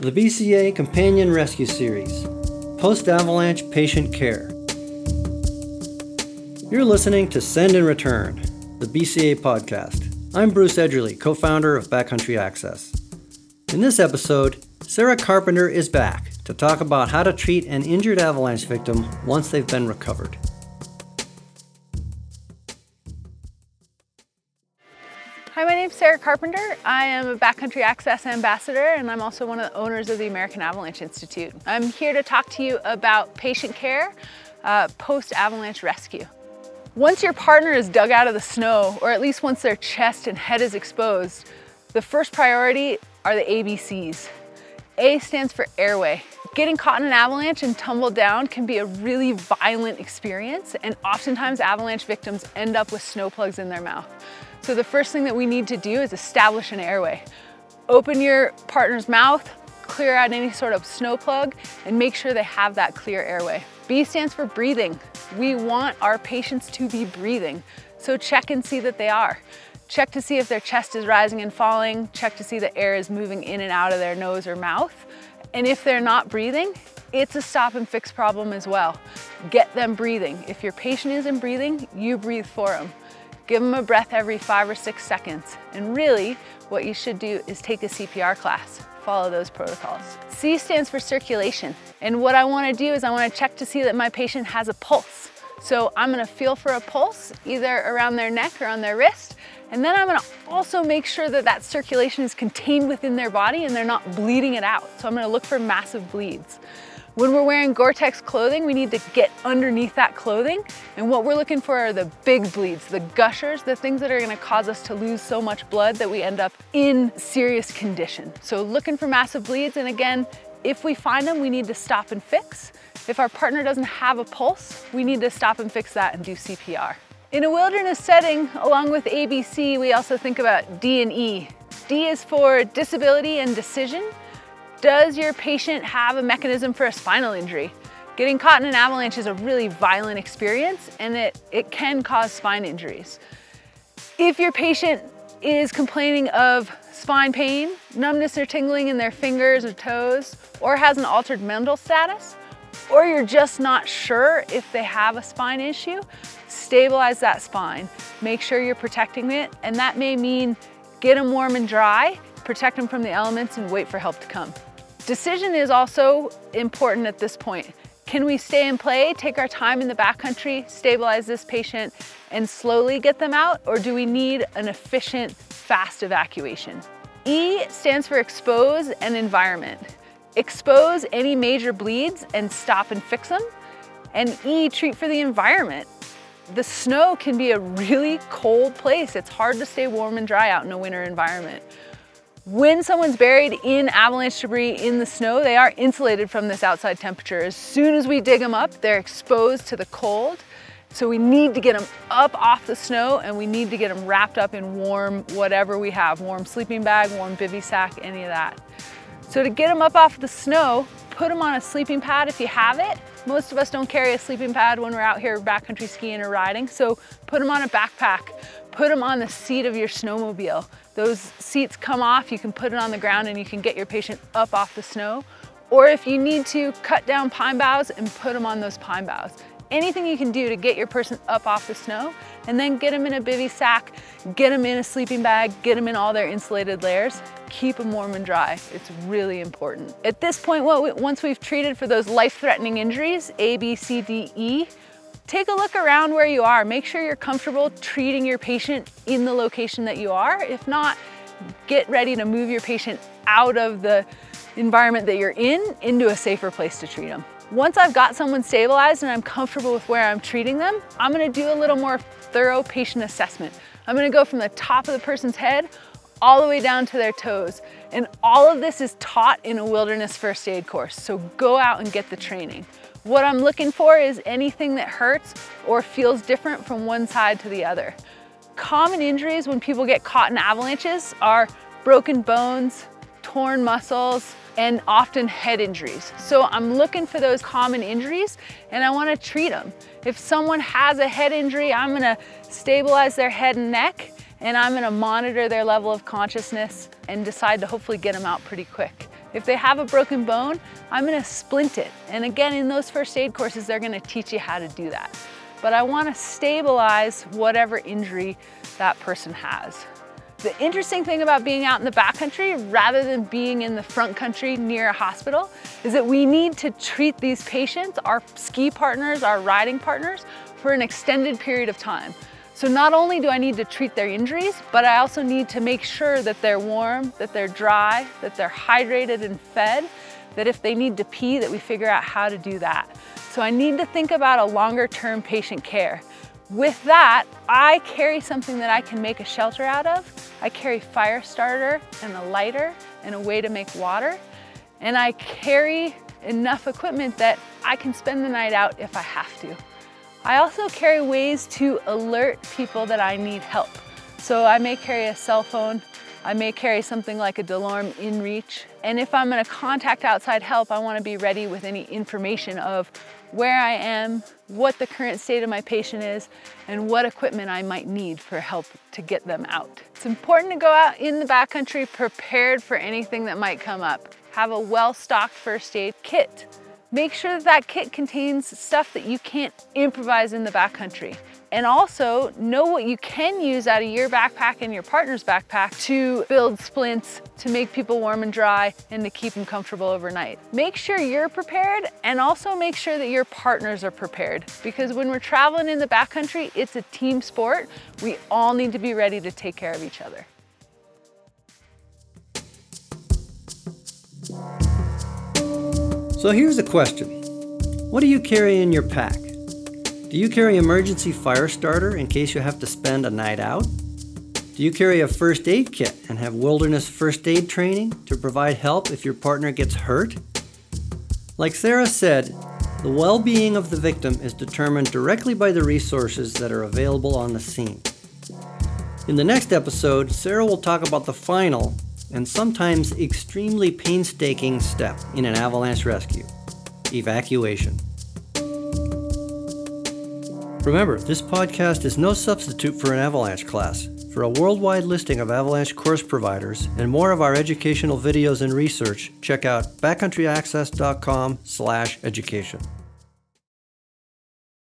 the BCA Companion Rescue Series Post Avalanche Patient Care. You're listening to Send and Return, the BCA podcast. I'm Bruce Edgerly, co founder of Backcountry Access. In this episode, Sarah Carpenter is back to talk about how to treat an injured avalanche victim once they've been recovered. Sarah Carpenter. I am a Backcountry Access Ambassador and I'm also one of the owners of the American Avalanche Institute. I'm here to talk to you about patient care uh, post-avalanche rescue. Once your partner is dug out of the snow, or at least once their chest and head is exposed, the first priority are the ABCs. A stands for airway. Getting caught in an avalanche and tumbled down can be a really violent experience and oftentimes avalanche victims end up with snow plugs in their mouth. So the first thing that we need to do is establish an airway. Open your partner's mouth, clear out any sort of snow plug, and make sure they have that clear airway. B stands for breathing. We want our patients to be breathing. So check and see that they are. Check to see if their chest is rising and falling. Check to see the air is moving in and out of their nose or mouth. And if they're not breathing, it's a stop and fix problem as well. Get them breathing. If your patient isn't breathing, you breathe for them. Give them a breath every five or six seconds. And really, what you should do is take a CPR class. Follow those protocols. C stands for circulation. And what I wanna do is I wanna check to see that my patient has a pulse. So I'm gonna feel for a pulse, either around their neck or on their wrist. And then I'm gonna also make sure that that circulation is contained within their body and they're not bleeding it out. So I'm gonna look for massive bleeds. When we're wearing Gore-Tex clothing, we need to get underneath that clothing. And what we're looking for are the big bleeds, the gushers, the things that are gonna cause us to lose so much blood that we end up in serious condition. So looking for massive bleeds. And again, if we find them, we need to stop and fix. If our partner doesn't have a pulse, we need to stop and fix that and do CPR. In a wilderness setting, along with ABC, we also think about D and E. D is for disability and decision. Does your patient have a mechanism for a spinal injury? Getting caught in an avalanche is a really violent experience and it, it can cause spine injuries. If your patient is complaining of spine pain, numbness or tingling in their fingers or toes, or has an altered mental status, or you're just not sure if they have a spine issue, stabilize that spine. Make sure you're protecting it, and that may mean get them warm and dry, protect them from the elements, and wait for help to come. Decision is also important at this point. Can we stay and play, take our time in the backcountry, stabilize this patient, and slowly get them out, or do we need an efficient, fast evacuation? E stands for expose and environment. Expose any major bleeds and stop and fix them. And E, treat for the environment. The snow can be a really cold place. It's hard to stay warm and dry out in a winter environment. When someone's buried in avalanche debris in the snow, they are insulated from this outside temperature. As soon as we dig them up, they're exposed to the cold. So we need to get them up off the snow and we need to get them wrapped up in warm whatever we have, warm sleeping bag, warm bivy sack, any of that. So to get them up off the snow, put them on a sleeping pad if you have it. Most of us don't carry a sleeping pad when we're out here backcountry skiing or riding, so put them on a backpack. Put them on the seat of your snowmobile. Those seats come off, you can put it on the ground and you can get your patient up off the snow. Or if you need to, cut down pine boughs and put them on those pine boughs. Anything you can do to get your person up off the snow and then get them in a bivy sack, get them in a sleeping bag, get them in all their insulated layers, keep them warm and dry. It's really important. At this point, once we've treated for those life-threatening injuries, A, B, C, D, E, Take a look around where you are. Make sure you're comfortable treating your patient in the location that you are. If not, get ready to move your patient out of the environment that you're in into a safer place to treat them. Once I've got someone stabilized and I'm comfortable with where I'm treating them, I'm gonna do a little more thorough patient assessment. I'm gonna go from the top of the person's head all the way down to their toes. And all of this is taught in a wilderness first aid course, so go out and get the training. What I'm looking for is anything that hurts or feels different from one side to the other. Common injuries when people get caught in avalanches are broken bones, torn muscles, and often head injuries. So I'm looking for those common injuries and I wanna treat them. If someone has a head injury, I'm gonna stabilize their head and neck and I'm gonna monitor their level of consciousness and decide to hopefully get them out pretty quick. If they have a broken bone, I'm gonna splint it. And again, in those first aid courses, they're gonna teach you how to do that. But I wanna stabilize whatever injury that person has. The interesting thing about being out in the backcountry rather than being in the front country near a hospital is that we need to treat these patients, our ski partners, our riding partners, for an extended period of time. So not only do I need to treat their injuries, but I also need to make sure that they're warm, that they're dry, that they're hydrated and fed, that if they need to pee, that we figure out how to do that. So I need to think about a longer term patient care. With that, I carry something that I can make a shelter out of. I carry fire starter and a lighter and a way to make water. And I carry enough equipment that I can spend the night out if I have to. I also carry ways to alert people that I need help. So I may carry a cell phone, I may carry something like a DeLorme InReach. And if I'm gonna contact outside help, I wanna be ready with any information of where I am, what the current state of my patient is, and what equipment I might need for help to get them out. It's important to go out in the backcountry prepared for anything that might come up. Have a well-stocked first aid kit. Make sure that that kit contains stuff that you can't improvise in the backcountry. And also know what you can use out of your backpack and your partner's backpack to build splints, to make people warm and dry, and to keep them comfortable overnight. Make sure you're prepared and also make sure that your partners are prepared because when we're traveling in the backcountry, it's a team sport. We all need to be ready to take care of each other. So here's a question What do you carry in your pack? Do you carry emergency fire starter in case you have to spend a night out? Do you carry a first aid kit and have wilderness first aid training to provide help if your partner gets hurt? Like Sarah said, the well being of the victim is determined directly by the resources that are available on the scene. In the next episode, Sarah will talk about the final and sometimes extremely painstaking step in an avalanche rescue evacuation. Remember, this podcast is no substitute for an avalanche class. For a worldwide listing of avalanche course providers and more of our educational videos and research, check out backcountryaccess.com/education.